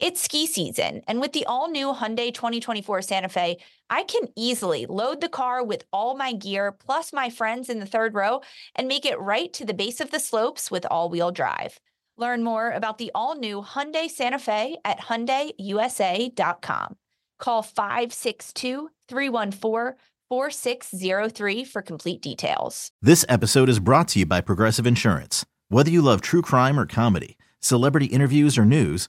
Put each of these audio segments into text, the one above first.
It's ski season, and with the all new Hyundai 2024 Santa Fe, I can easily load the car with all my gear plus my friends in the third row and make it right to the base of the slopes with all wheel drive. Learn more about the all new Hyundai Santa Fe at HyundaiUSA.com. Call 562 314 4603 for complete details. This episode is brought to you by Progressive Insurance. Whether you love true crime or comedy, celebrity interviews or news,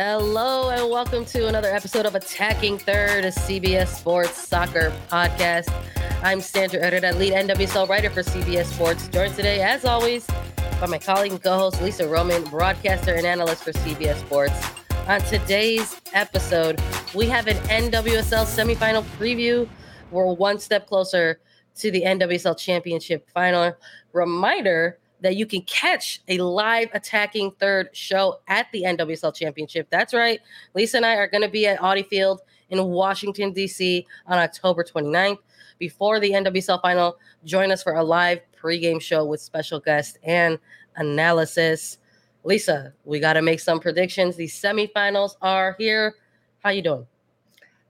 Hello and welcome to another episode of Attacking Third, a CBS Sports Soccer podcast. I'm Sandra Herrera, lead NWSL writer for CBS Sports. Joined today, as always, by my colleague and co-host Lisa Roman, broadcaster and analyst for CBS Sports. On today's episode, we have an NWSL semifinal preview. We're one step closer to the NWSL Championship final. Reminder that you can catch a live attacking third show at the NWSL Championship. That's right. Lisa and I are going to be at Audi Field in Washington, D.C. on October 29th. Before the NWSL final, join us for a live pregame show with special guests and analysis. Lisa, we got to make some predictions. The semifinals are here. How you doing?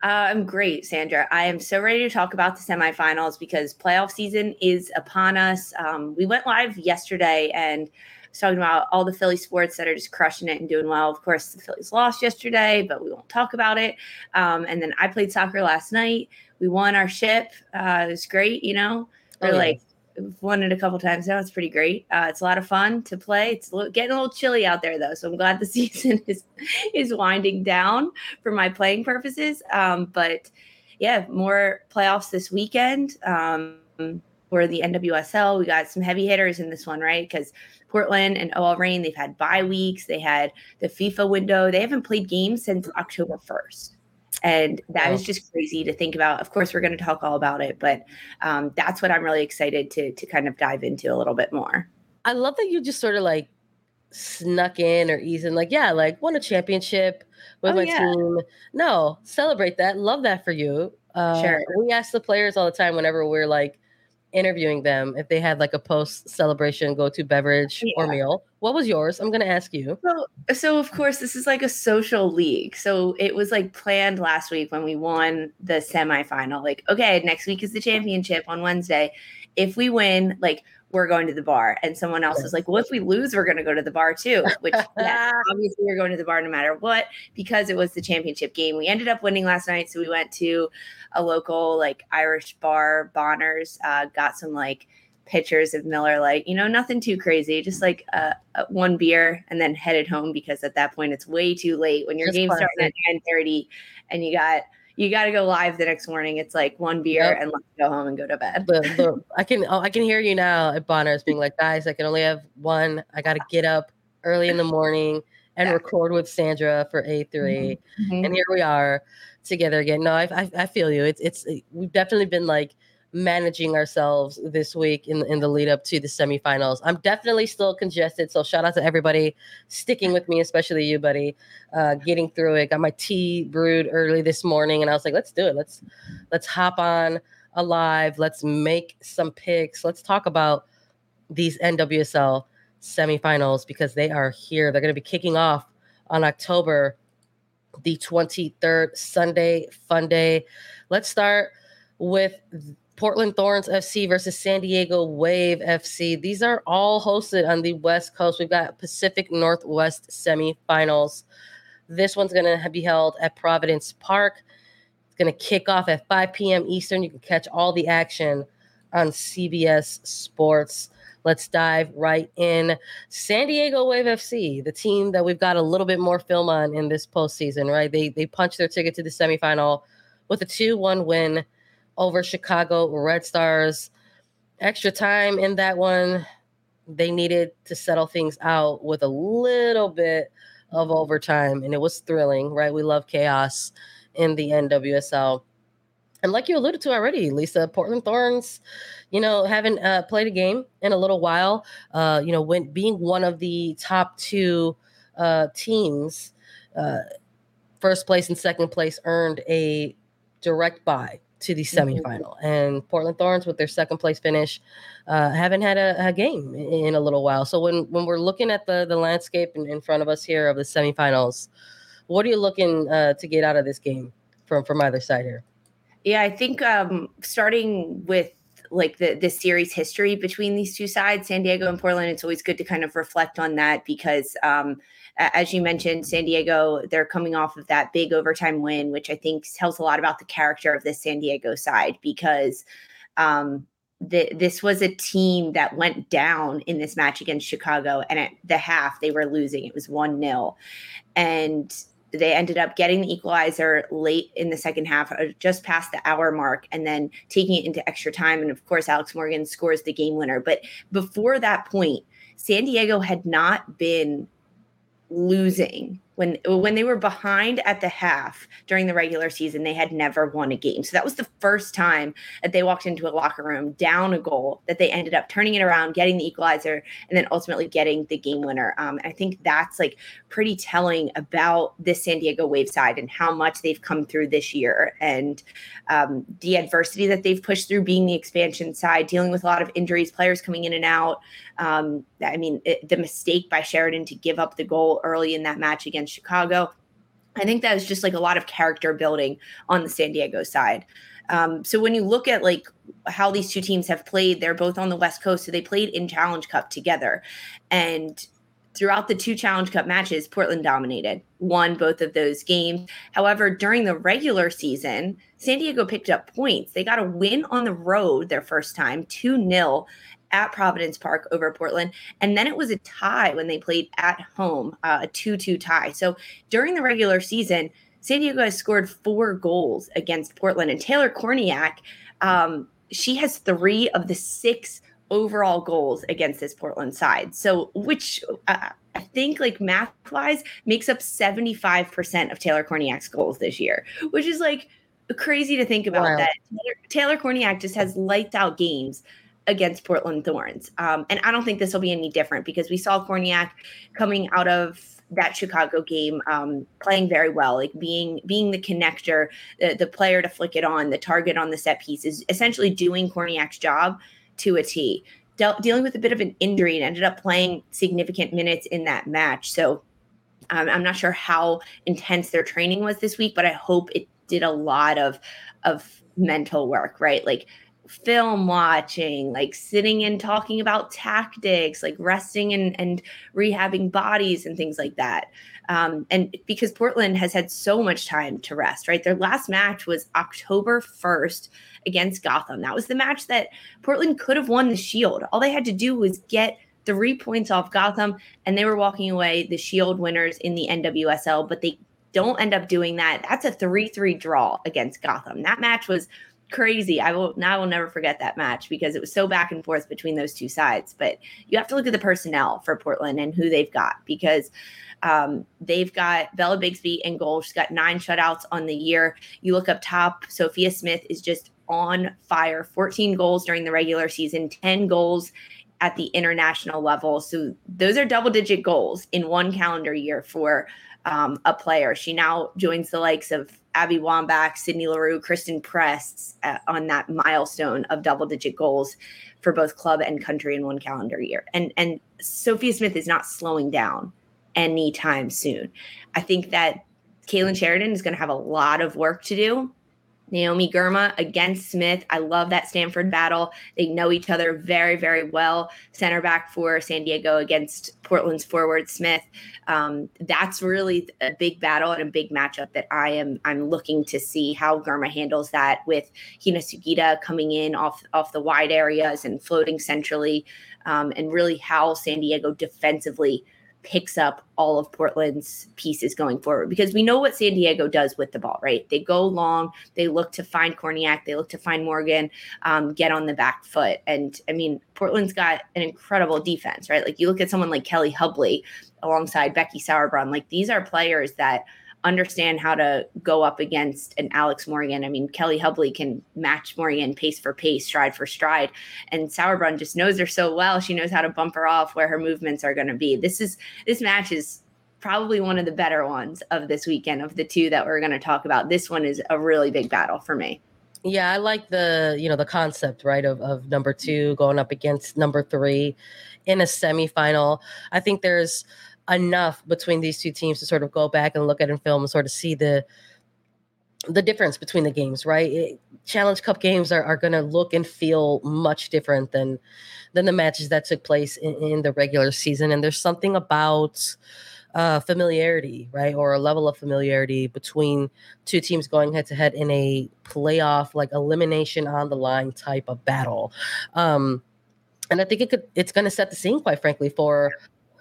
Uh, I'm great, Sandra. I am so ready to talk about the semifinals because playoff season is upon us. Um, we went live yesterday and was talking about all the Philly sports that are just crushing it and doing well. Of course, the Phillies lost yesterday, but we won't talk about it. Um, and then I played soccer last night. We won our ship. Uh, it was great. You know, we're oh, yeah. like won it a couple times now. It's pretty great. Uh, it's a lot of fun to play. It's getting a little chilly out there though, so I'm glad the season is is winding down for my playing purposes. Um, but yeah, more playoffs this weekend. Um, for the NWSL, we got some heavy hitters in this one, right? Because Portland and OL Reign, they've had bye weeks. They had the FIFA window. They haven't played games since October 1st. And that that is just crazy to think about. Of course, we're going to talk all about it, but um, that's what I'm really excited to to kind of dive into a little bit more. I love that you just sort of like snuck in or easing, like, yeah, like won a championship with oh, my yeah. team. No, celebrate that. Love that for you. Uh, sure. We ask the players all the time whenever we're like interviewing them if they had like a post celebration go to beverage yeah. or meal. What was yours? I'm going to ask you. So, so of course, this is like a social league. So it was like planned last week when we won the semifinal. Like, okay, next week is the championship on Wednesday. If we win, like we're going to the bar. And someone else is like, well, if we lose, we're going to go to the bar too, which yes, obviously we're going to the bar no matter what, because it was the championship game. We ended up winning last night. So we went to a local like Irish bar, Bonners, uh, got some like pitchers of Miller Lite, you know, nothing too crazy, just like uh, one beer and then headed home because at that point it's way too late when your game starts at 10 30 and you got – you got to go live the next morning. It's like one beer yep. and let's go home and go to bed. I can oh, I can hear you now at Bonners being like, guys, I can only have one. I got to get up early in the morning and record with Sandra for A3. Mm-hmm. And here we are together again. No, I, I, I feel you. It's it's we've definitely been like managing ourselves this week in, in the lead up to the semifinals. I'm definitely still congested. So shout out to everybody sticking with me, especially you, buddy, uh, getting through it. Got my tea brewed early this morning and I was like, let's do it. Let's let's hop on alive. Let's make some picks. Let's talk about these NWSL semifinals because they are here. They're going to be kicking off on October the 23rd, Sunday, fun day. Let's start with Portland Thorns FC versus San Diego Wave FC. These are all hosted on the West Coast. We've got Pacific Northwest semifinals. This one's going to be held at Providence Park. It's going to kick off at 5 p.m. Eastern. You can catch all the action on CBS Sports. Let's dive right in. San Diego Wave FC, the team that we've got a little bit more film on in this postseason, right? They they punched their ticket to the semifinal with a 2-1 win over Chicago Red Stars. Extra time in that one. They needed to settle things out with a little bit of overtime, and it was thrilling, right? We love chaos in the NWSL. And like you alluded to already, Lisa, Portland Thorns, you know, haven't uh, played a game in a little while. Uh, you know, when being one of the top two uh, teams, uh, first place and second place earned a direct bye to the mm-hmm. semifinal. Mm-hmm. And Portland Thorns, with their second place finish, uh, haven't had a, a, game in a little while. So when when we're looking at the the landscape in, in front of us here of the semifinals, what are you looking uh, to get out of this game from from either side here? Yeah, I think um, starting with like the the series history between these two sides, San Diego and Portland, it's always good to kind of reflect on that because um, as you mentioned, San Diego, they're coming off of that big overtime win, which I think tells a lot about the character of this San Diego side because um, the, this was a team that went down in this match against Chicago. And at the half, they were losing. It was 1 0. And they ended up getting the equalizer late in the second half, uh, just past the hour mark, and then taking it into extra time. And of course, Alex Morgan scores the game winner. But before that point, San Diego had not been losing when when they were behind at the half during the regular season they had never won a game. So that was the first time that they walked into a locker room down a goal that they ended up turning it around getting the equalizer and then ultimately getting the game winner. Um, i think that's like pretty telling about this san diego wave side and how much they've come through this year and um, the adversity that they've pushed through being the expansion side dealing with a lot of injuries players coming in and out. Um, i mean it, the mistake by sheridan to give up the goal early in that match against Chicago. I think that was just like a lot of character building on the San Diego side. Um, so when you look at like how these two teams have played, they're both on the West Coast, so they played in Challenge Cup together, and throughout the two Challenge Cup matches, Portland dominated, won both of those games. However, during the regular season, San Diego picked up points. They got a win on the road their first time, 2 0, at Providence Park over Portland. And then it was a tie when they played at home, uh, a 2 2 tie. So during the regular season, San Diego has scored four goals against Portland. And Taylor Kornieck, um, she has three of the six overall goals against this Portland side. So, which uh, I think, like math wise, makes up 75% of Taylor Kornieck's goals this year, which is like crazy to think about wow. that Taylor, Taylor Kornieck just has lights out games against Portland Thorns. Um, and I don't think this will be any different because we saw Kornieck coming out of that Chicago game um, playing very well, like being being the connector, the, the player to flick it on, the target on the set piece is essentially doing Kornieck's job to a T. De- dealing with a bit of an injury and ended up playing significant minutes in that match. So um, I'm not sure how intense their training was this week, but I hope it did a lot of of mental work, right? Like film watching, like sitting and talking about tactics, like resting and, and rehabbing bodies and things like that. Um, and because Portland has had so much time to rest, right? Their last match was October 1st against Gotham. That was the match that Portland could have won the Shield. All they had to do was get three points off Gotham, and they were walking away the Shield winners in the NWSL, but they don't end up doing that. That's a 3 3 draw against Gotham. That match was crazy. I will now I will never forget that match because it was so back and forth between those two sides. But you have to look at the personnel for Portland and who they've got because um, they've got Bella Bixby and goal. She's got nine shutouts on the year. You look up top, Sophia Smith is just on fire. 14 goals during the regular season, 10 goals at the international level. So those are double digit goals in one calendar year for um, a player. She now joins the likes of Abby Wambach, Sydney Leroux, Christen Press uh, on that milestone of double digit goals for both club and country in one calendar year. And and Sophia Smith is not slowing down anytime soon. I think that Kailen Sheridan is going to have a lot of work to do Naomi Girma against Smith. I love that Stanford battle. They know each other very, very well. Center back for San Diego against Portland's forward Smith. Um, that's really a big battle and a big matchup that I am I'm looking to see how Girma handles that with Hina Sugita coming in off off the wide areas and floating centrally, um, and really how San Diego defensively picks up all of Portland's pieces going forward because we know what San Diego does with the ball, right? They go long, they look to find Kornieck, they look to find Morgan, um, get on the back foot. And I mean, Portland's got an incredible defense, right? Like you look at someone like Kelli Hubly alongside Becky Sauerbrunn, like these are players that – understand how to go up against an Alex Morgan. I mean, Kelli Hubly can match Morgan pace for pace, stride for stride. And Sauerbrunn just knows her so well. She knows how to bump her off where her movements are going to be. This is this match is probably one of the better ones of this weekend of the two that we're going to talk about. This one is a really big battle for me. Yeah, I like the you know the concept right of of number two going up against number three in a semifinal. I think there's enough between these two teams to sort of go back and look at in film and sort of see the the difference between the games, right? It, Challenge Cup games are, are going to look and feel much different than than the matches that took place in, in the regular season. And there's something about uh, familiarity, right, or a level of familiarity between two teams going head to head in a playoff, like elimination on the line type of battle. Um, and I think it could, it's going to set the scene, quite frankly, for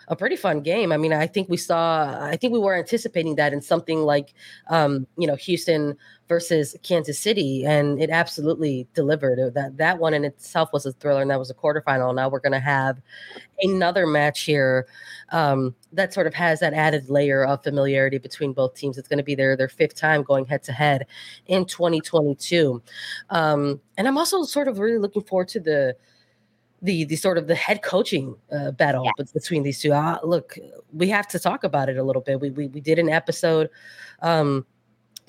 a pretty fun game. I mean, I think we saw, I think we were anticipating that in something like, um, you know, Houston versus Kansas City, and it absolutely delivered. Uh, that that one in itself was a thriller, and that was a quarterfinal. Now we're going to have another match here um, that sort of has that added layer of familiarity between both teams. It's going to be their their fifth time going head to head in 2022, um, and I'm also sort of really looking forward to the the the sort of the head coaching uh, battle yeah. between these two. Uh, look, we have to talk about it a little bit. We we, we did an episode um,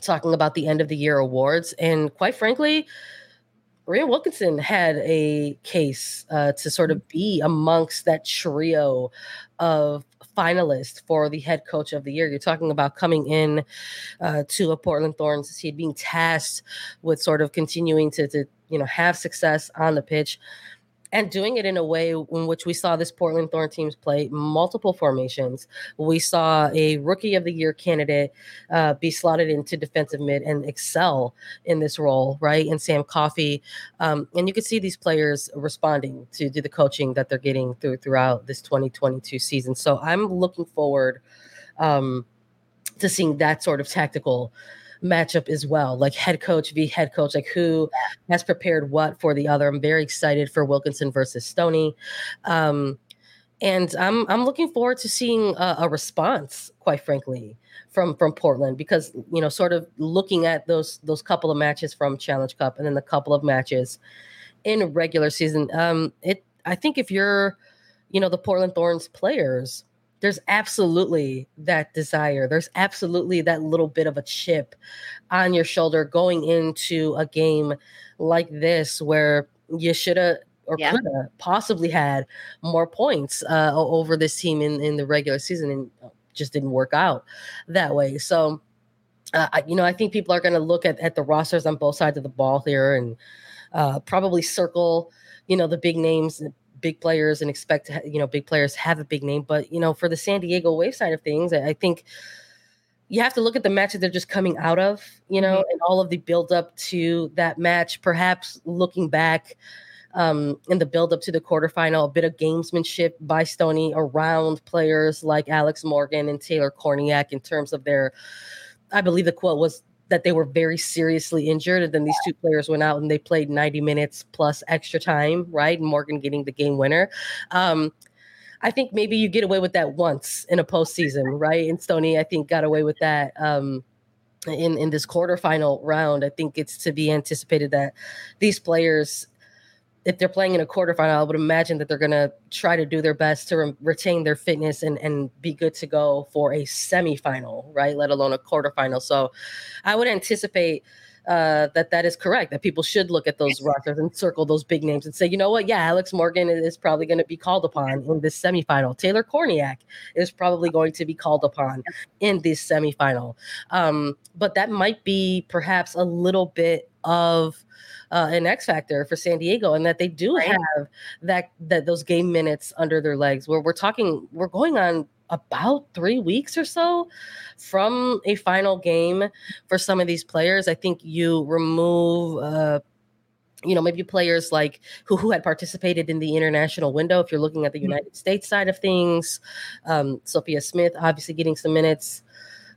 talking about the end of the year awards, and quite frankly, Rhian Wilkinson had a case uh, to sort of be amongst that trio of finalists for the head coach of the year. You're talking about coming in uh, to a Portland Thorns, he being tasked with sort of continuing to, to you know have success on the pitch and doing it in a way in which we saw this Portland Thorn teams play multiple formations. We saw a rookie of the year candidate uh, be slotted into defensive mid and excel in this role, right? And Sam Coffey, um, and you could see these players responding to, to the coaching that they're getting through throughout this 2022 season. So I'm looking forward um, to seeing that sort of tactical matchup as well, like head coach v head coach, like who has prepared what for the other. I'm very excited for Wilkinson versus Stoney. Um, and I'm I'm looking forward to seeing a, a, response, quite frankly, from from Portland because you know, sort of looking at those those couple of matches from Challenge Cup and then the couple of matches in regular season. Um, it I think if you're, you know, the Portland Thorns players, there's absolutely that desire. There's absolutely that little bit of a chip on your shoulder going into a game like this where you should have or yeah. could have possibly had more points uh, over this team in, in the regular season and uh, just didn't work out that way. So, uh, you know, I think people are going to look at, at the rosters on both sides of the ball here and uh, probably circle, you know, the big names big players and expect you know, big players have a big name. But, you know, for the San Diego Wave side of things, I think you have to look at the match that they're just coming out of, you know, mm-hmm. and all of the build up to that match, perhaps looking back um, in the build up to the quarterfinal, a bit of gamesmanship by Stoney around players like Alex Morgan and Taylor Kornieck in terms of their, I believe the quote was that they were very seriously injured. And then these two players went out and they played 90 minutes plus extra time, right? And Morgan getting the game winner. Um, I think maybe you get away with that once in a postseason, right? And Stoney, I think, got away with that um, in in this quarterfinal round. I think it's to be anticipated that these players if they're playing in a quarterfinal, I would imagine that they're going to try to do their best to re- retain their fitness and, and be good to go for a semifinal, right? Let alone a quarterfinal. So I would anticipate uh, that that is correct. That people should look at those rosters and circle those big names and say, you know what? Yeah, Alex Morgan is probably going to be called upon in this semifinal. Taylor Kornieck is probably going to be called upon in this semifinal. Um, but that might be perhaps a little bit of uh, an X factor for San Diego, and that they do have that that those game minutes under their legs. Where we're talking, we're going on about three weeks or so from a final game for some of these players. I think you remove. Uh, you know, maybe players like who who had participated in the international window. If you're looking at the mm-hmm. United States side of things, um, Sophia Smith obviously getting some minutes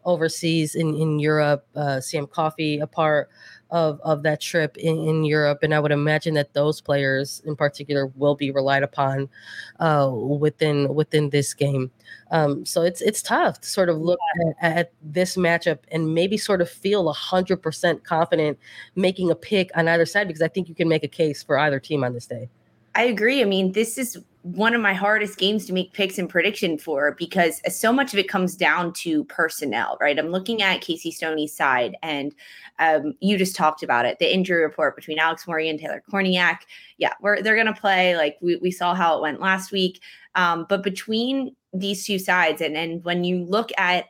overseas in in Europe. Uh, Sam Coffey a part of of that trip in, in, Europe, and I would imagine that those players in particular will be relied upon uh, within within this game. Um, so it's it's tough to sort of look at, at this matchup and maybe sort of feel hundred percent confident making a pick on either side because I think you can make a case for either team on this day. I agree. I mean, this is one of my hardest games to make picks and prediction for because so much of it comes down to personnel, right? I'm looking at Casey Stoney's side, and um, you just talked about it the injury report between Alex Morgan, Taylor Kornieck. Yeah, we're, they're going to play. Like we, we saw how it went last week. Um, but between these two sides, and, and when you look at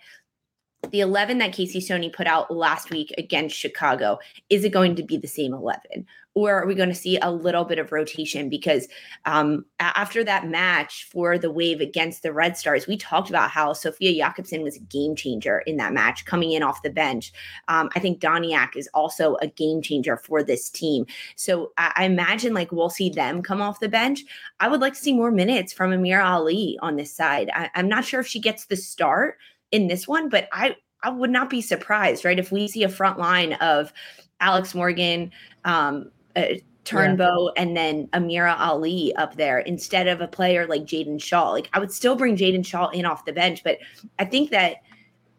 the 11 that Casey Stoney put out last week against Chicago, is it going to be the same 11? Or are we going to see a little bit of rotation? Because um, after that match for the Wave against the Red Stars, we talked about how Sofia Jakobsson was a game changer in that match, coming in off the bench. Um, I think Doniak is also a game changer for this team. So I, I, imagine like we'll see them come off the bench. I would like to see more minutes from Amira Ali on this side. I, I'm not sure if she gets the start in this one, but I I would not be surprised, right? If we see a front line of Alex Morgan, um, uh, Turnbow yeah. and then Amira Ali up there instead of a player like Jaedyn Shaw. Like I would still bring Jaedyn Shaw in off the bench, but I think that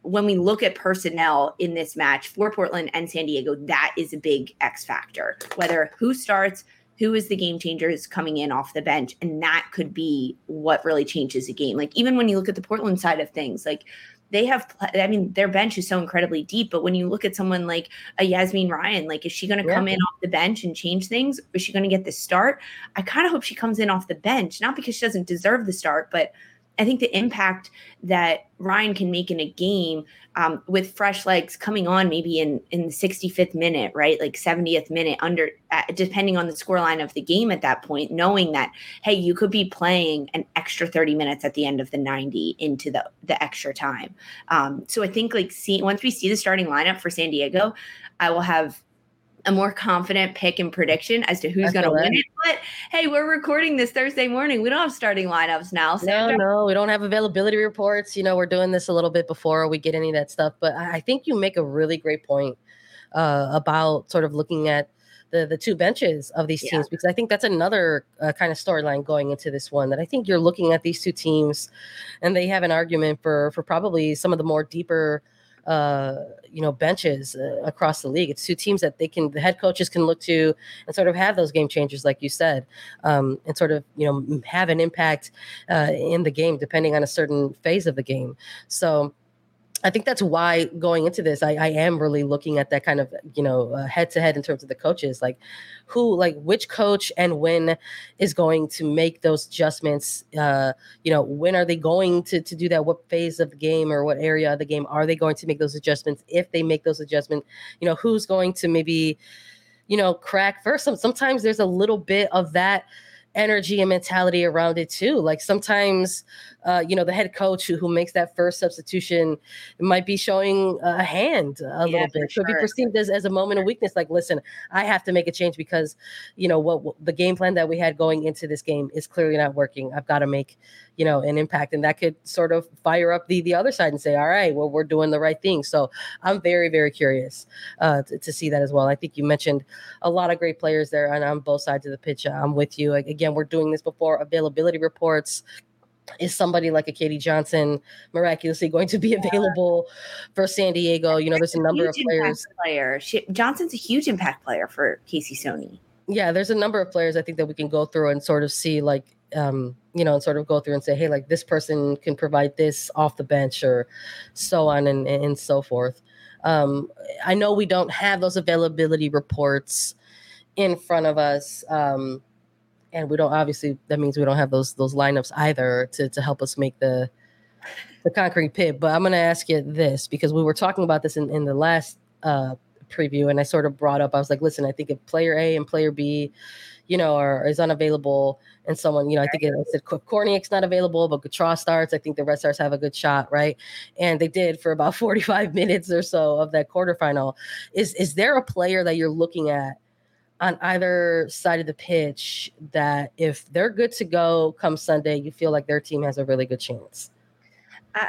when we look at personnel in this match for Portland and San Diego, that is a big X factor. Whether who starts, who is the game changer is coming in off the bench, and that could be what really changes the game. Like even when you look at the Portland side of things, like they have i mean their bench is so incredibly deep but when you look at someone like a yazmeen ryan like is she going to yeah. come in off the bench and change things is she going to get the start i kind of hope she comes in off the bench not because she doesn't deserve the start but I think the impact that Ryan can make in a game um, with fresh legs coming on maybe in in the 65th minute, right? Like 70th minute under uh, depending on the scoreline of the game at that point, knowing that hey, you could be playing an extra 30 minutes at the end of the 90 into the the extra time. Um, so I think like see once we see the starting lineup for San Diego, I will have a more confident pick and prediction as to who's going to win it. But hey, we're recording this Thursday morning. We don't have starting lineups now. Sandra. No, no, we don't have availability reports. You know, we're doing this a little bit before we get any of that stuff. But I think you make a really great point uh, about sort of looking at the the two benches of these teams yeah. because I think that's another uh, kind of storyline going into this one that I think you're looking at these two teams and they have an argument for for probably some of the more deeper uh, you know benches uh, across the league. It's two teams that they can the head coaches can look to and sort of have those game changers, like you said, um, and sort of you know have an impact uh, in the game depending on a certain phase of the game. So I think that's why going into this, I, I am really looking at that kind of, you know, head to head in terms of the coaches, like who, like which coach and when is going to make those adjustments. Uh, you know, when are they going to, to do that? What phase of the game or what area of the game are they going to make those adjustments? If they make those adjustments, you know, who's going to maybe, you know, crack first? Sometimes there's a little bit of that energy and mentality around it too. Like sometimes, uh, you know, the head coach who, who makes that first substitution might be showing a hand a yeah, little bit. Sure. Could be perceived as, as a moment of weakness. Like, listen, I have to make a change because, you know, what, what the game plan that we had going into this game is clearly not working. I've got to make, you know, an impact. And that could sort of fire up the, the other side and say, all right, well, we're doing the right thing. So I'm very, very curious uh, to, to see that as well. I think you mentioned a lot of great players there and on both sides of the pitch. I'm with you. Again, we're doing this before availability reports is somebody like a Katie Johnson miraculously going to be available for San Diego? You know, there's a number of players. Player she, Johnson's a huge impact player for Casey Stoney. Yeah, there's a number of players I think that we can go through and sort of see like um, you know, and sort of go through and say, hey, like this person can provide this off the bench or so on and, and so forth. Um, I know we don't have those availability reports in front of us. Um, and we don't obviously that means we don't have those those lineups either to to help us make the the concrete pit. But I'm gonna ask you this because we were talking about this in, in the last uh preview and I sort of brought up, I was like, listen, I think if player A and player B, you know, are is unavailable and someone, you know, I think it, I said Kornieck's not available, but Gautrat starts. I think the Red Stars have a good shot, right? And they did for about 45 minutes or so of that quarterfinal. Is is there a player that you're looking at on either side of the pitch that if they're good to go come Sunday, you feel like their team has a really good chance? Uh,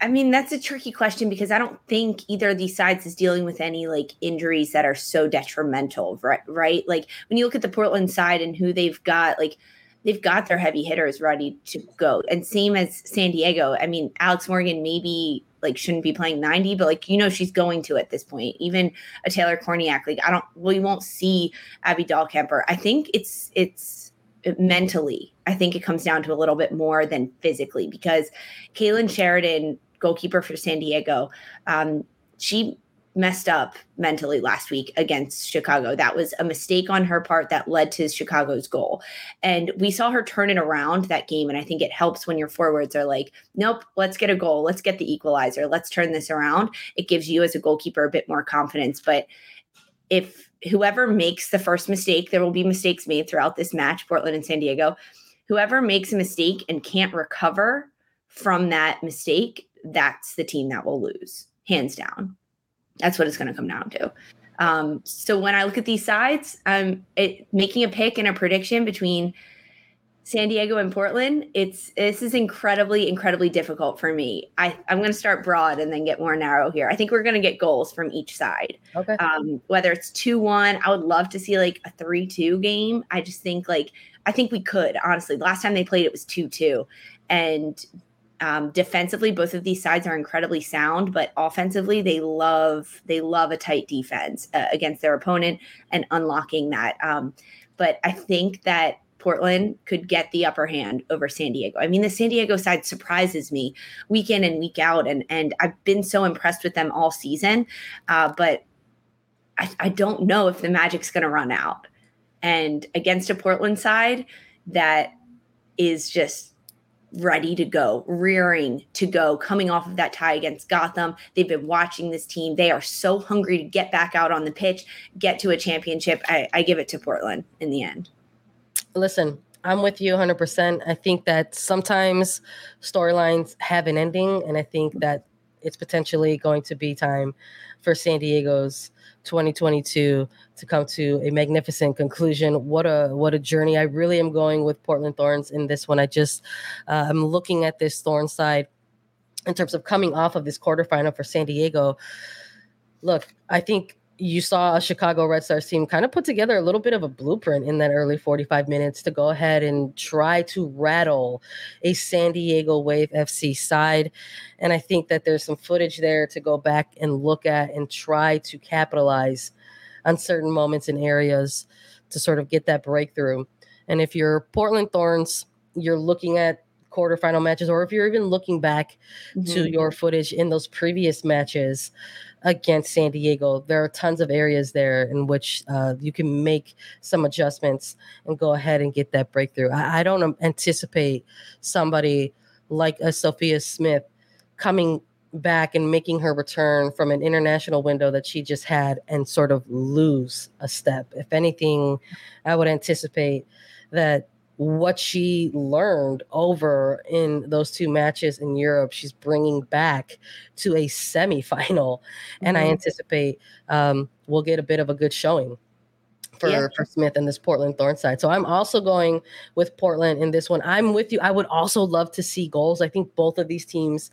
I mean, that's a tricky question because I don't think either of these sides is dealing with any like injuries that are so detrimental, right? Right? Like when you look at the Portland side and who they've got, like they've got their heavy hitters ready to go. And same as San Diego. I mean, Alex Morgan maybe like shouldn't be playing 90, but like you know she's going to at this point. Even a Taylor Kornieck, like I don't we won't see Abby Dahlkemper. I think it's it's mentally. I think it comes down to a little bit more than physically because Kailen Sheridan, goalkeeper for San Diego, um, she messed up mentally last week against Chicago. That was a mistake on her part that led to Chicago's goal. And we saw her turn it around that game. And I think it helps when your forwards are like, nope, let's get a goal. Let's get the equalizer. Let's turn this around. It gives you as a goalkeeper a bit more confidence. But if whoever makes the first mistake, there will be mistakes made throughout this match, Portland and San Diego. Whoever makes a mistake and can't recover from that mistake, that's the team that will lose, hands down. That's what it's going to come down to. Um, so when I look at these sides, I'm it, making a pick and a prediction between San Diego and Portland. It's this is incredibly, incredibly difficult for me. I, I'm going to start broad and then get more narrow here. I think we're going to get goals from each side. Okay. Um, whether it's two one, I would love to see like a three two game. I just think like I think we could honestly. The Last time they played, it was two two, and um, defensively, both of these sides are incredibly sound, but offensively, they love they love a tight defense uh, against their opponent and unlocking that. Um, but I think that Portland could get the upper hand over San Diego. I mean, the San Diego side surprises me week in and week out, and and I've been so impressed with them all season. Uh, but I, I don't know if the Magic's going to run out. And against a Portland side that is just ready to go, rearing to go, coming off of that tie against Gotham. They've been watching this team. They are so hungry to get back out on the pitch, get to a championship. I, I give it to Portland in the end. Listen, I'm with you 100%. I think that sometimes storylines have an ending, and I think that it's potentially going to be time for San Diego's 2022 to come to a magnificent conclusion. What a what a journey! I really am going with Portland Thorns in this one. I just uh, I'm looking at this Thorn side in terms of coming off of this quarterfinal for San Diego. Look, I think you saw a Chicago Red Stars team kind of put together a little bit of a blueprint in that early 45 minutes to go ahead and try to rattle a San Diego Wave FC side. And I think that there's some footage there to go back and look at and try to capitalize on certain moments and areas to sort of get that breakthrough. And if you're Portland Thorns, you're looking at quarterfinal matches, or if you're even looking back mm-hmm. to your footage in those previous matches, against San Diego. There are tons of areas there in which uh, you can make some adjustments and go ahead and get that breakthrough. I, I don't anticipate somebody like a Sophia Smith coming back and making her return from an international window that she just had and sort of lose a step. If anything, I would anticipate that what she learned over in those two matches in Europe, she's bringing back to a semifinal. Mm-hmm. And I mm-hmm. anticipate um, we'll get a bit of a good showing for, yeah. for Smith and this Portland Thorn side. So I'm also going with Portland in this one. I'm with you. I would also love to see goals. I think both of these teams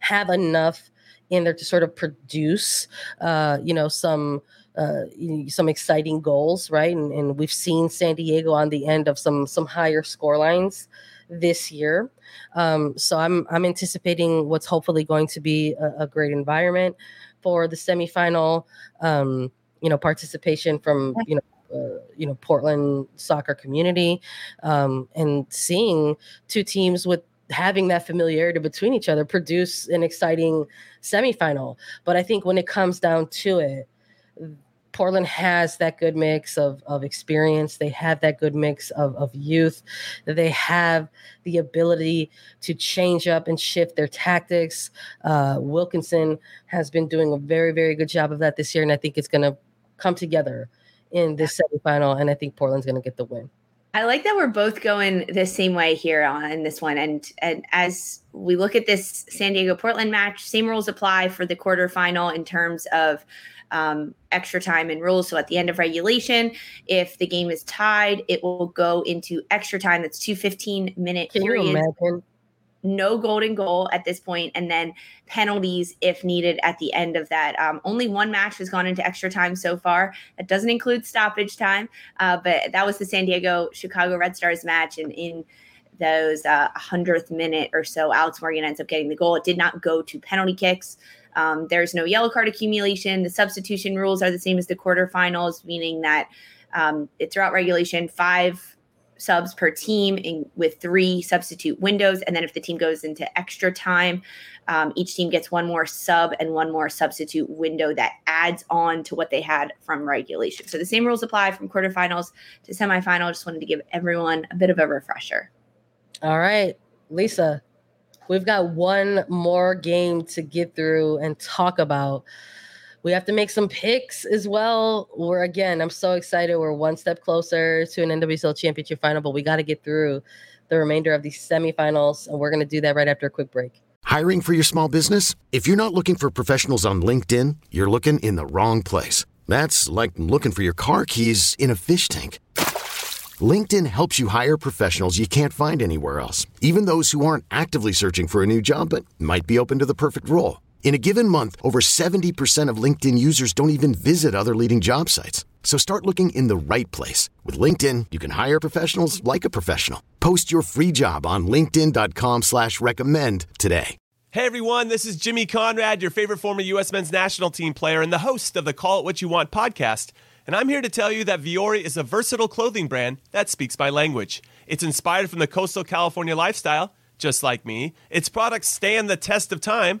have enough in there to sort of produce, uh, you know, some uh, some exciting goals, right? And, and we've seen San Diego on the end of some some higher score lines this year. Um, so I'm I'm anticipating what's hopefully going to be a, a great environment for the semifinal. Um, you know, participation from you know. Uh, you know Portland soccer community, um, and seeing two teams with having that familiarity between each other produce an exciting semifinal. But I think when it comes down to it, Portland has that good mix of, of experience. They have that good mix of, of youth. They have the ability to change up and shift their tactics. Uh, Wilkinson has been doing a very, very good job of that this year. And I think it's going to come together in this semifinal. And I think Portland's going to get the win. I like that we're both going the same way here on this one. And and as we look at this San Diego Portland match, same rules apply for the quarterfinal in terms of um, extra time and rules. So at the end of regulation, if the game is tied, it will go into extra time. That's two 15 minute Can periods. No golden goal at this point, and then penalties if needed at the end of that. Um, only one match has gone into extra time so far. That doesn't include stoppage time, uh, but that was the San Diego Chicago Red Stars match, and in those uh, 100th minute or so, Alex Morgan ends up getting the goal. It did not go to penalty kicks. Um, there's no yellow card accumulation. The substitution rules are the same as the quarterfinals, meaning that um, throughout regulation, five subs per team in, with three substitute windows. And then if the team goes into extra time, um, each team gets one more sub and one more substitute window that adds on to what they had from regulation. So the same rules apply from quarterfinals to semifinal. Just wanted to give everyone a bit of a refresher. All right, Lisa, We've got one more game to get through and talk about. We have to make some picks as well. We're again, I'm so excited. We're one step closer to an NWSL championship final, but we got to get through the remainder of these semifinals. And we're going to do that right after a quick break. Hiring for your small business? If you're not looking for professionals on LinkedIn, you're looking in the wrong place. That's like looking for your car keys in a fish tank. LinkedIn helps you hire professionals you can't find anywhere else, even those who aren't actively searching for a new job but might be open to the perfect role. In a given month, over 70% of LinkedIn users don't even visit other leading job sites. So start looking in the right place. With LinkedIn, you can hire professionals like a professional. Post your free job on linkedin.com slash recommend today. Hey everyone, this is Jimmy Conrad, your favorite former U.S. men's national team player and the host of the Call It What You Want podcast and I'm here to tell you that Vuori is a versatile clothing brand that speaks my language. It's inspired from the coastal California lifestyle, just like me. Its products stand the test of time,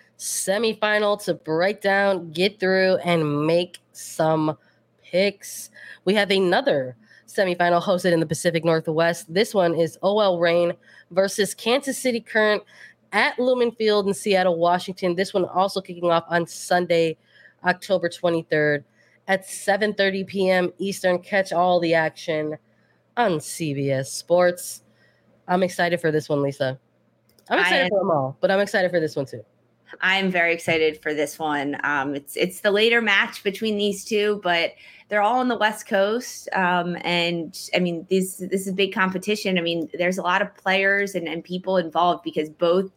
semifinal to break down, get through, and make some – picks. We have another semifinal hosted in the Pacific Northwest. This one is OL Reign versus Kansas City Current at Lumen Field in Seattle, Washington. This one also kicking off on Sunday, October 23rd at 7:30 p.m. Eastern. Catch all the action on CBS Sports. I'm excited for this one, Lisa. I'm excited I, for them all, but I'm excited for this one too. I'm very excited for this one. Um, it's it's the later match between these two, but they're all on the West Coast. Um, and I mean, this this is big competition. I mean, there's a lot of players and, and people involved because both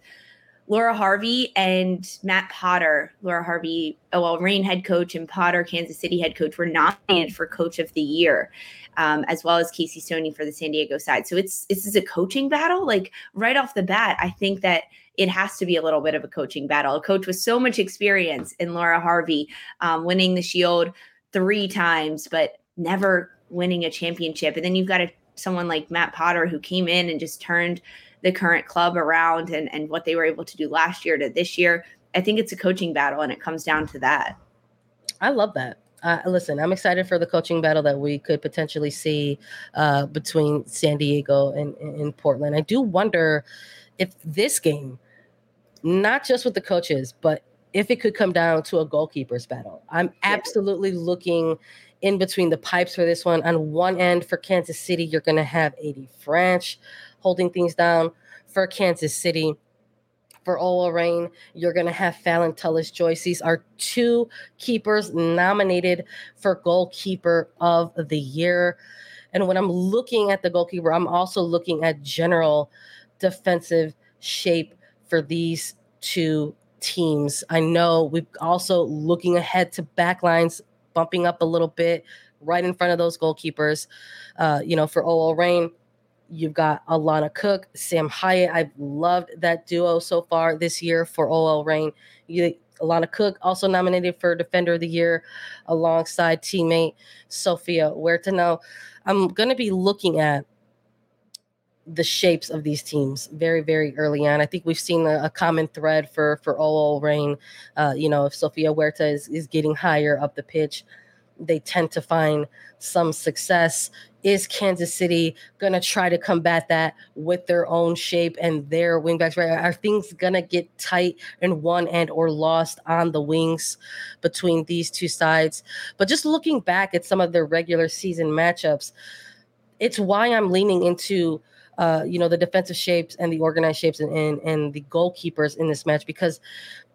Laura Harvey and Matt Potter, Laura Harvey, OL Reign head coach, and Potter, Kansas City head coach, were nominated for Coach of the Year, um, as well as Casey Stoney for the San Diego side. So it's this is a coaching battle. Like right off the bat, I think that it has to be a little bit of a coaching battle. A coach with so much experience in Laura Harvey, um, winning the Shield three times, but never winning a championship. And then you've got a, someone like Matt Potter who came in and just turned the current club around and, and what they were able to do last year to this year. I think it's a coaching battle and it comes down to that. I love that. Uh, listen, I'm excited for the coaching battle that we could potentially see uh, between San Diego and, and Portland. I do wonder if this game, not just with the coaches, but if it could come down to a goalkeeper's battle. I'm absolutely looking in between the pipes for this one. On one end for Kansas City, you're going to have AD Franch holding things down for Kansas City. For OL Reign, you're going to have Phallon Tullis-Joyce. These are two keepers nominated for goalkeeper of the year. And when I'm looking at the goalkeeper, I'm also looking at general defensive shape for these two teams. I know we're also looking ahead to backlines bumping up a little bit right in front of those goalkeepers. Uh, you know, for OL Reign, you've got Alana Cook, Sam Hiatt. I've loved that duo so far this year for OL Reign. You, Alana Cook also nominated for Defender of the Year alongside teammate Sofia Huerta. Now, I'm going to be looking at the shapes of these teams very very early on. I think we've seen a, a common thread for for OL Reign. Uh, you know if sofia huerta is, is getting higher up the pitch they tend to find some success. Is kansas city to try to combat that with their own shape and their wingbacks? Right are things to get tight in one end or lost on the wings between these two sides? But just looking back at some of their regular season matchups it's why i'm leaning into uh, you know, the defensive shapes and the organized shapes and, and, and the goalkeepers in this match because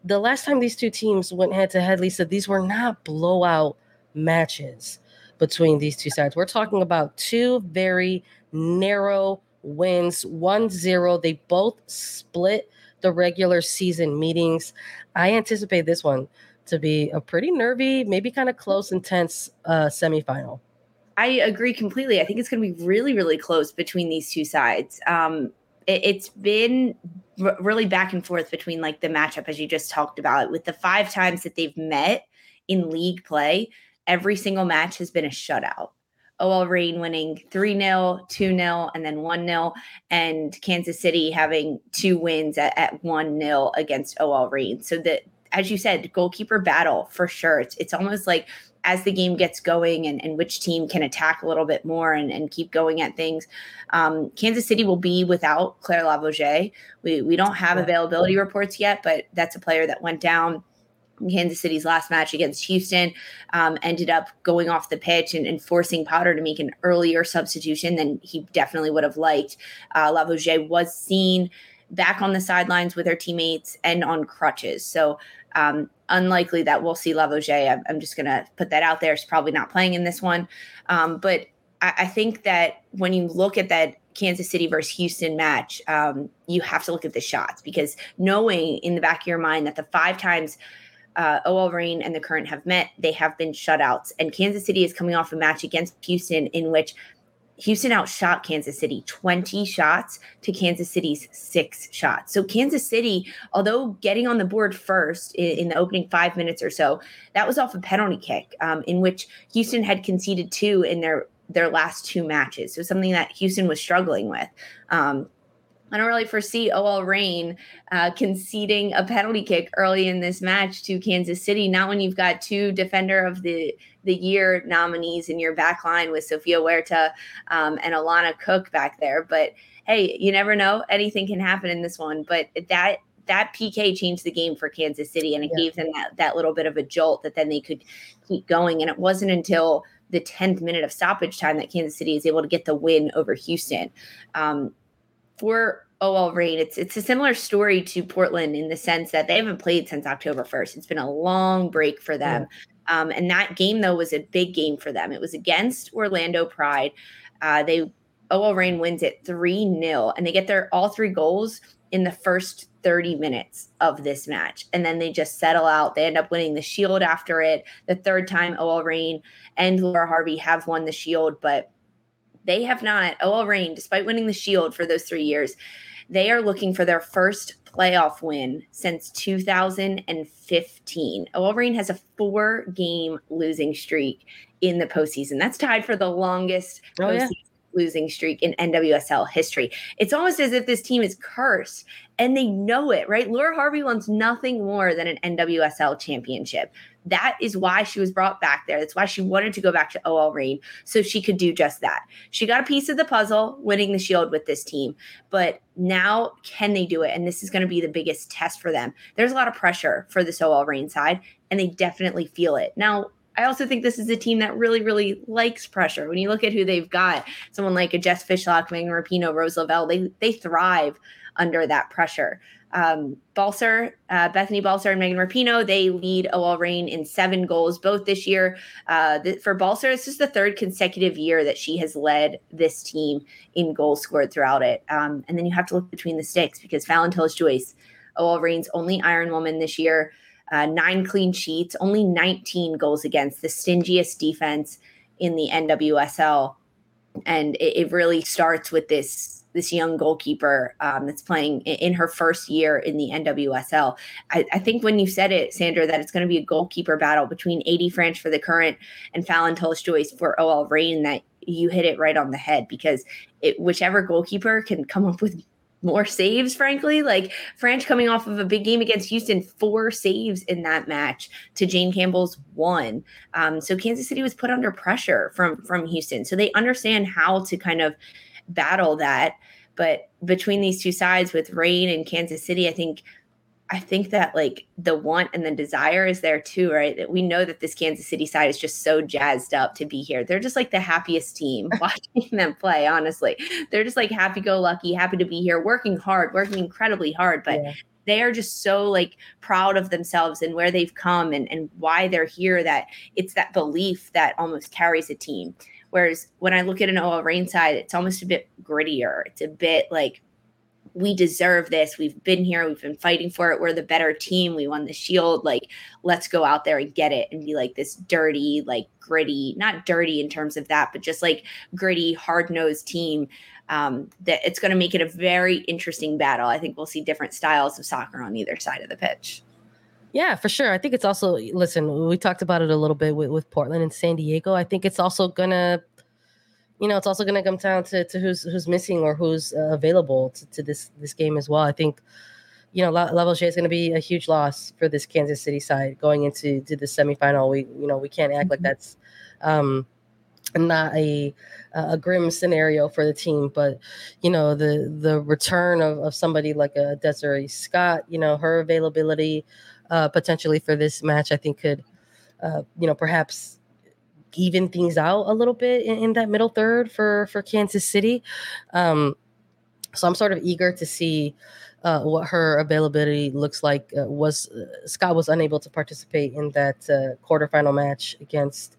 the last time these two teams went head to head, Lisa, these were not blowout matches between these two sides. We're talking about two very narrow wins, 1 0. They both split the regular season meetings. I anticipate this one to be a pretty nervy, maybe kind of close, intense uh, semifinal. I agree completely. I think it's going to be really, really close between these two sides. Um, it, has been r- really back and forth between like the matchup, as you just talked about, with the five times that they've met in league play. Every single match has been a shutout. OL Reign winning 3 0, 2 0, and then 1 0, and Kansas City having two wins at, at 1 0 against OL Reign. So that, as you said, goalkeeper battle for sure. It's, it's almost like as the game gets going and, and which team can attack a little bit more and, and keep going at things. Um, Kansas City will be without Claire Lavogez. We, we don't have availability reports yet, but that's a player that went down. Kansas City's last match against Houston um, ended up going off the pitch and, and, forcing Potter to make an earlier substitution than he definitely would have liked. Uh, was seen back on the sidelines with her teammates and on crutches. So um, unlikely that we'll see Lavogez. I'm, I'm just going to put that out there. She's probably not playing in this one. Um, but I, I, think that when you look at that Kansas City versus Houston match, um, you have to look at the shots because knowing in the back of your mind that the five times uh, OL Reign and the current have met, they have been shutouts. And Kansas City is coming off a match against Houston in which Houston outshot Kansas City 20 shots to Kansas City's six shots. So, Kansas City, although getting on the board first in, in the opening five minutes or so, that was off a penalty kick um, in which Houston had conceded two in their their last two matches. So, something that Houston was struggling with. Um, I don't really foresee OL Reign uh, conceding a penalty kick early in this match to Kansas City. Not when you've got two defender of the the year nominees in your back line with Sofia Huerta um, and Alana Cook back there. But hey, you never know. Anything can happen in this one. But that that PK changed the game for Kansas City and it yeah. gave them that, that little bit of a jolt that then they could keep going. And it wasn't until the 10th minute of stoppage time that Kansas City is able to get the win over Houston. Um, for OL Reign, it's it's a similar story to Portland in the sense that they haven't played since October 1st. It's been a long break for them. Yeah. Um, and that game though was a big game for them. It was against Orlando Pride. Uh, they OL Reign wins it 3-0 and they get their all three goals in the first 30 minutes of this match. And then they just settle out. They end up winning the shield after it. The third time OL Reign and Laura Harvey have won the shield, but they have not. OL Reign, despite winning the Shield for those three years, they are looking for their first playoff win since 2015. OL Reign has a four game losing streak in the postseason. That's tied for the longest oh, yeah. losing streak in NWSL history. It's almost as if this team is cursed and they know it, right? Laura Harvey wants nothing more than an NWSL championship. That is why she was brought back there. That's why she wanted to go back to OL Reign so she could do just that. She got a piece of the puzzle winning the Shield with this team, but now can they do it? And this is going to be the biggest test for them. There's a lot of pressure for this OL Reign side, and they definitely feel it. Now, I also think this is a team that really, really likes pressure. When you look at who they've got, someone like a Jess Fishlock, Megan Rapinoe, Rose Lavelle, they they thrive under that pressure. Um, Balcer, uh, Bethany Balcer and Megan Rapinoe, they lead OL Reign in seven goals both this year. Uh, th- for Balcer, this is the third consecutive year that she has led this team in goals scored throughout it. Um, and then you have to look between the sticks because Phallon Tullis-Joyce, OL Reign's only Iron Woman this year, uh, nine clean sheets, only 19 goals against, the stingiest defense in the NWSL. And it, it really starts with this this young goalkeeper um, that's playing in, her first year in the NWSL. I, I think when you said it, Sandra, that it's going to be a goalkeeper battle between AD Franch for the current and Phallon Tullis-Joyce for OL Reign, that you hit it right on the head because it, whichever goalkeeper can come up with more saves, frankly. Like Franch coming off of a big game against Houston, four saves in that match to Jane Campbell's one. Um, so Kansas City was put under pressure from from Houston. So they understand how to kind of battle that. But between these two sides with Reign and Kansas City, I think I think that like the want and the desire is there too, right? That we know that this Kansas City side is just so jazzed up to be here. They're just like the happiest team watching them play, honestly. They're just like happy go lucky, happy to be here, working hard, working incredibly hard, but yeah. they are just so like proud of themselves and where they've come and, and why they're here that it's that belief that almost carries a team. Whereas when I look at an OL Reign side, it's almost a bit grittier. It's a bit like we deserve this. We've been here. We've been fighting for it. We're the better team. We won the shield. Like, let's go out there and get it and be like this dirty, like gritty, not dirty in terms of that, but just like gritty, hard nosed team. Um, that it's going to make it a very interesting battle. I think we'll see different styles of soccer on either side of the pitch. Yeah, for sure. I think it's also listen. We talked about it a little bit with, with Portland and San Diego. I think it's also gonna, you know, it's also gonna come down to, to who's who's missing or who's uh, available to, to, this this game as well. I think, you know, La- Lavogez is gonna be a huge loss for this Kansas City side going into to the semifinal. We you know we can't act mm-hmm. like that's um, not a a grim scenario for the team, but you know the the return of, of somebody like a Desiree Scott, you know her availability uh, potentially for this match, I think could, uh, you know, perhaps even things out a little bit in, in that middle third for for Kansas City. Um, so I'm sort of eager to see uh, what her availability looks like. Uh, was uh, Scott was unable to participate in that uh, quarterfinal match against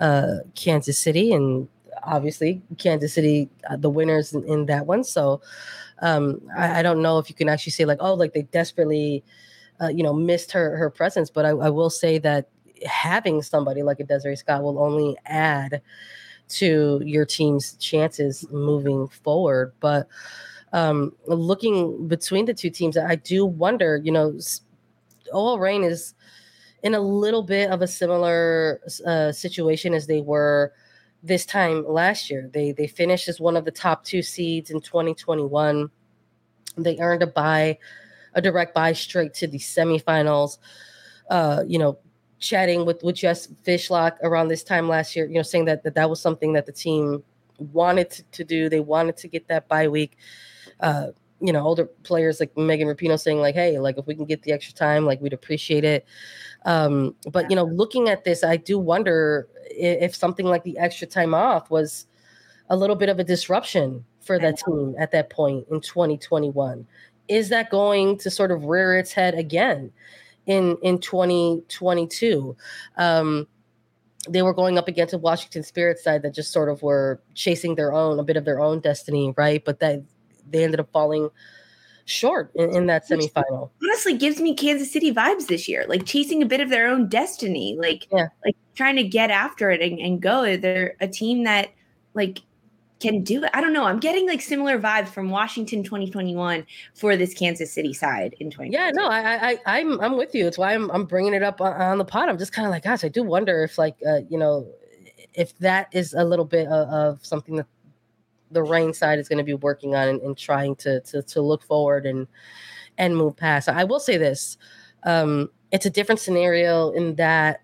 uh, Kansas City, and obviously Kansas City uh, the winners in, in, that one. So um, I, I, don't know if you can actually say like, oh, like they desperately uh, you know, missed her her presence. But I, I, will say that having somebody like a Desiree Scott will only add to your team's chances moving forward. But um, looking between the two teams, I do wonder, you know, OL Reign is in a little bit of a similar uh, situation as they were this time last year. They they finished as one of the top two seeds in 2021. They earned a bye a direct bye straight to the semifinals. Uh, you know, chatting with with Jess Fishlock around this time last year, you know, saying that that, that was something that the team wanted to, to do. They wanted to get that bye week. Uh, you know, older players like Megan Rapinoe saying like, "Hey, like if we can get the extra time, like we'd appreciate it." Um, but you know, looking at this, I do wonder if, if something like the extra time off was a little bit of a disruption for that team at that point in 2021 is that going to sort of rear its head again in in 2022? Um, they were going up against a Washington Spirit side that just sort of were chasing their own, a bit of their own destiny, right? But that they ended up falling short in, in that semifinal. Which honestly gives me Kansas City vibes this year, like chasing a bit of their own destiny, like yeah. like trying to get after it and, and go. They're a team that like can do it. I don't know. I'm getting like similar vibes from Washington 2021 for this Kansas City side in 20. Yeah, no, I, I, I'm, I'm with you. It's why I'm, I'm bringing it up on, the pod. I'm just kind of like, gosh, I do wonder if like, uh, you know, if that is a little bit of, of something that the Reign side is going to be working on and, and trying to, to to look forward and and move past. I will say this: um, it's a different scenario in that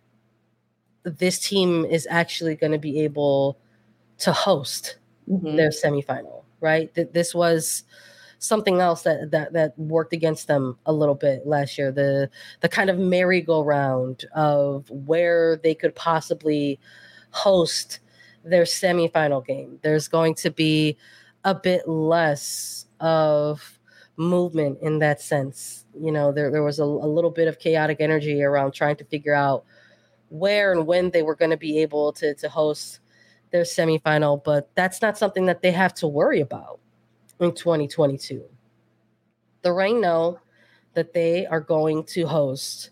this team is actually going to be able to host mm-hmm. their semifinal. Right? That this was something else that that that worked against them a little bit last year. The the kind of merry-go-round of where they could possibly host their semifinal game. There's going to be a bit less of movement in that sense. You know, there there was a, a little bit of chaotic energy around trying to figure out where and when they were going to be able to to host their semifinal, but that's not something that they have to worry about in 2022. The Reign know that they are going to host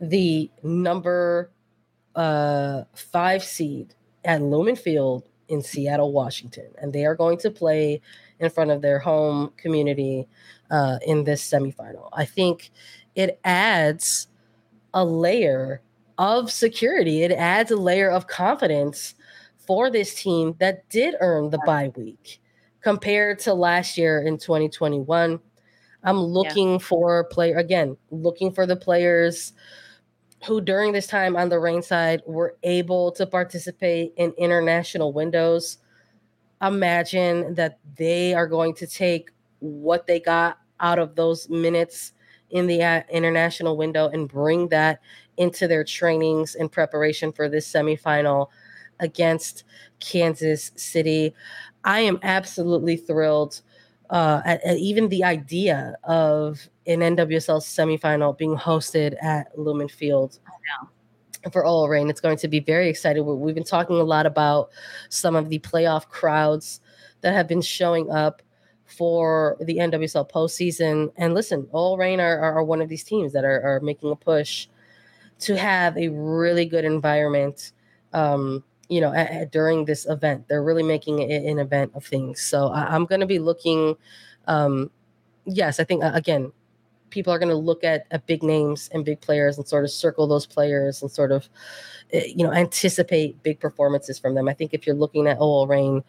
the number uh, five seed at Lumen Field in Seattle, Washington, and they are going to play in front of their home community uh, in this semifinal. I think it adds a layer of security. It adds a layer of confidence for this team that did earn the bye week compared to last year in 2021. I'm looking yeah. for player again, looking for the players who during this time on the Reign side were able to participate in international windows. Imagine that they are going to take what they got out of those minutes in the uh, international window and bring that into their trainings in preparation for this semifinal against Kansas City. I am absolutely thrilled uh, at, at, even the idea of an NWSL semifinal being hosted at Lumen Field. For OL Reign, it's going to be very exciting. We've been talking a lot about some of the playoff crowds that have been showing up for the NWSL postseason. And listen, OL Reign are, are, one of these teams that are, are making a push to have a really good environment um, you know, at, at, during this event. They're really making it an event of things. So I, am going to be looking. Um, yes, I think uh, again, people are going to look at, at big names and big players and sort of circle those players and sort of, eh, you know, anticipate big performances from them. I think if you're looking at OL Reign,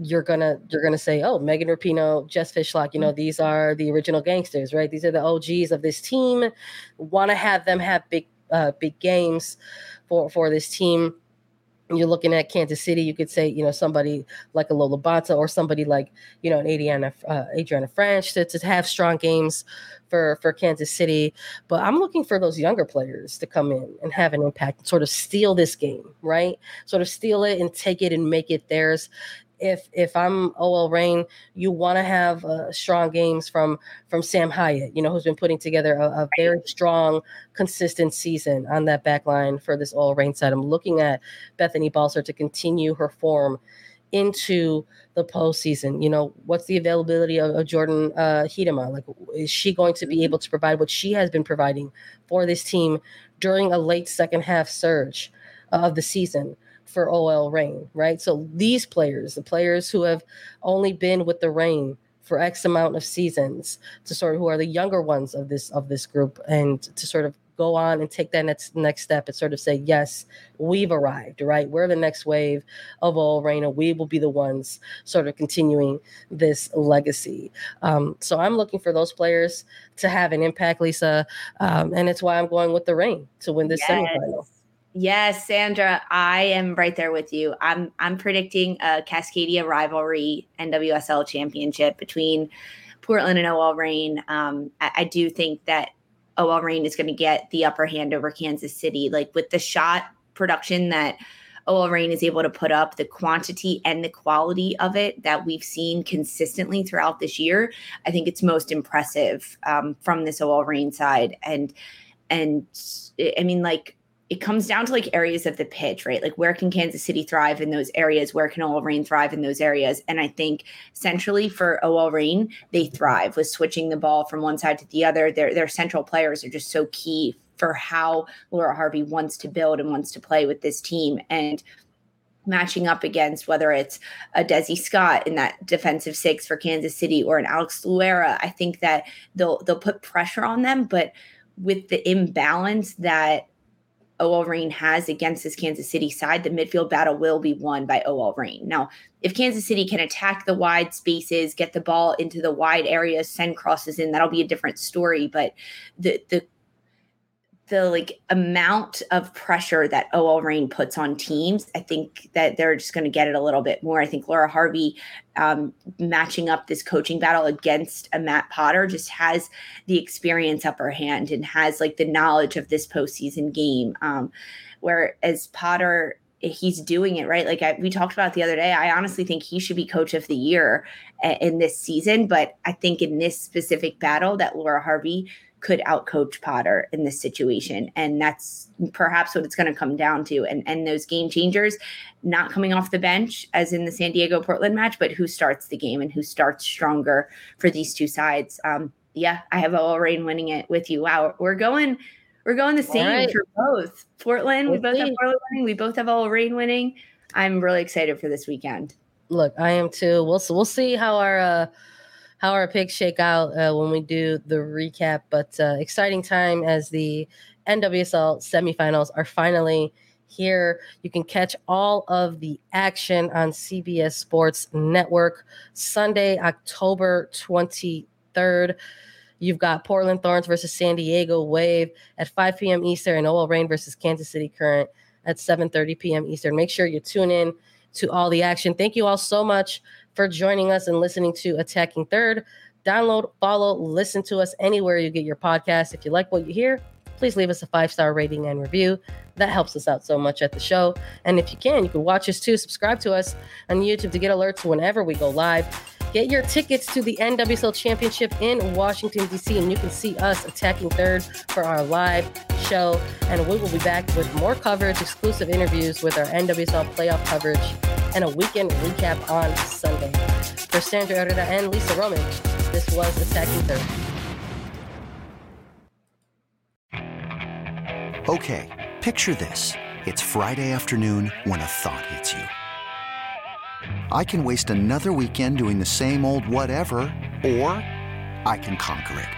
you're gonna you're gonna say, oh, Megan Rapinoe, Jess Fishlock, you know, these are the original gangsters, right? These are the OGs of this team. Want to have them have big uh, big games for for this team you're looking at Kansas City, you could say, you know, somebody like a Lo LaBonta or somebody like, you know, an Adriana, uh, Adriana Franch to, to have strong games for, for Kansas City. But I'm looking for those younger players to come in and have an impact, sort of steal this game, right? Sort of steal it and take it and make it theirs if if I'm OL Reign, you want to have uh, strong games from from Sam Hiatt, you know, who's been putting together a, a very strong, consistent season on that back line for this OL Reign side. I'm looking at Bethany Balcer to continue her form into the postseason. You know, what's the availability of, of Jordyn uh, Huitema? Like, is she going to be mm-hmm. able to provide what she has been providing for this team during a late second half surge of the season? For OL Reign, right? So these players, the players who have only been with the Reign for X amount of seasons, to sort of who are the younger ones of this of this group, and to sort of go on and take that next next step and sort of say, yes, we've arrived, right? We're the next wave of OL Reign, and we will be the ones sort of continuing this legacy. Um, so I'm looking for those players to have an impact, Lisa, um, and it's why I'm going with the Reign to win this yes. semifinal. Yes, Sandra, I am right there with you. I'm I'm predicting a Cascadia rivalry NWSL championship between Portland and OL Reign. Um, I, I do think that OL Reign is going to get the upper hand over Kansas City. Like with the shot production that OL Reign is able to put up, the quantity and the quality of it that we've seen consistently throughout this year, I think it's most impressive um, from this OL Reign side. And and I mean, like it comes down to like areas of the pitch, right? Like where can Kansas City thrive in those areas? Where can OL Reign thrive in those areas? And I think centrally for OL Reign, they thrive with switching the ball from one side to the other. Their their central players are just so key for how Laura Harvey wants to build and wants to play with this team. And matching up against whether it's a Desi Scott in that defensive six for Kansas City or an Alex Loera, I think that they'll they'll put pressure on them, but with the imbalance that OL Reign has against this Kansas City side, the midfield battle will be won by OL Reign. Now, if Kansas City can attack the wide spaces, get the ball into the wide areas, send crosses in, that'll be a different story. But the the the like amount of pressure that OL Reign puts on teams, I think that they're just going to get it a little bit more. I think Laura Harvey um, matching up this coaching battle against a Matt Potter just has the experience upper hand and has like the knowledge of this postseason game. Um, whereas Potter, he's doing it right. Like I, we talked about the other day, I honestly think he should be coach of the year uh, in this season. But I think in this specific battle, that Laura Harvey could outcoach Potter in this situation. And that's perhaps what it's going to come down to. And and those game changers not coming off the bench as in the San Diego Portland match, but who starts the game and who starts stronger for these two sides. Um, yeah, I have OL Reign winning it with you. Wow, we're going we're going the same right. for both. Portland, we both have Portland winning. We both have OL Reign winning. I'm really excited for this weekend. Look, I am too. We'll we'll see how our uh how our picks shake out uh, when we do the recap. But uh, exciting time as the NWSL semifinals are finally here. You can catch all of the action on CBS Sports Network Sunday, October 23rd. You've got Portland Thorns versus San Diego Wave at 5 p.m. Eastern and OL Reign versus Kansas City Current at 7:30 p.m. Eastern. Make sure you tune in to all the action. Thank you all so much for joining us and listening to Attacking Third. Download, follow, listen to us anywhere you get your podcast. If you like what you hear, please leave us a five star rating and review. That helps us out so much at the show. And if you can, you can watch us too. Subscribe to us on YouTube to get alerts whenever we go live. Get your tickets to the NWSL Championship in Washington, D.C., and you can see us attacking third for our live show. And we will be back with more coverage, exclusive interviews with our NWSL playoff coverage and a weekend recap on Sunday. For Sandra Herrera and Lisa Roman, this was Attacking Third. Okay, picture this. It's Friday afternoon when a thought hits you. I can waste another weekend doing the same old whatever, or I can conquer it.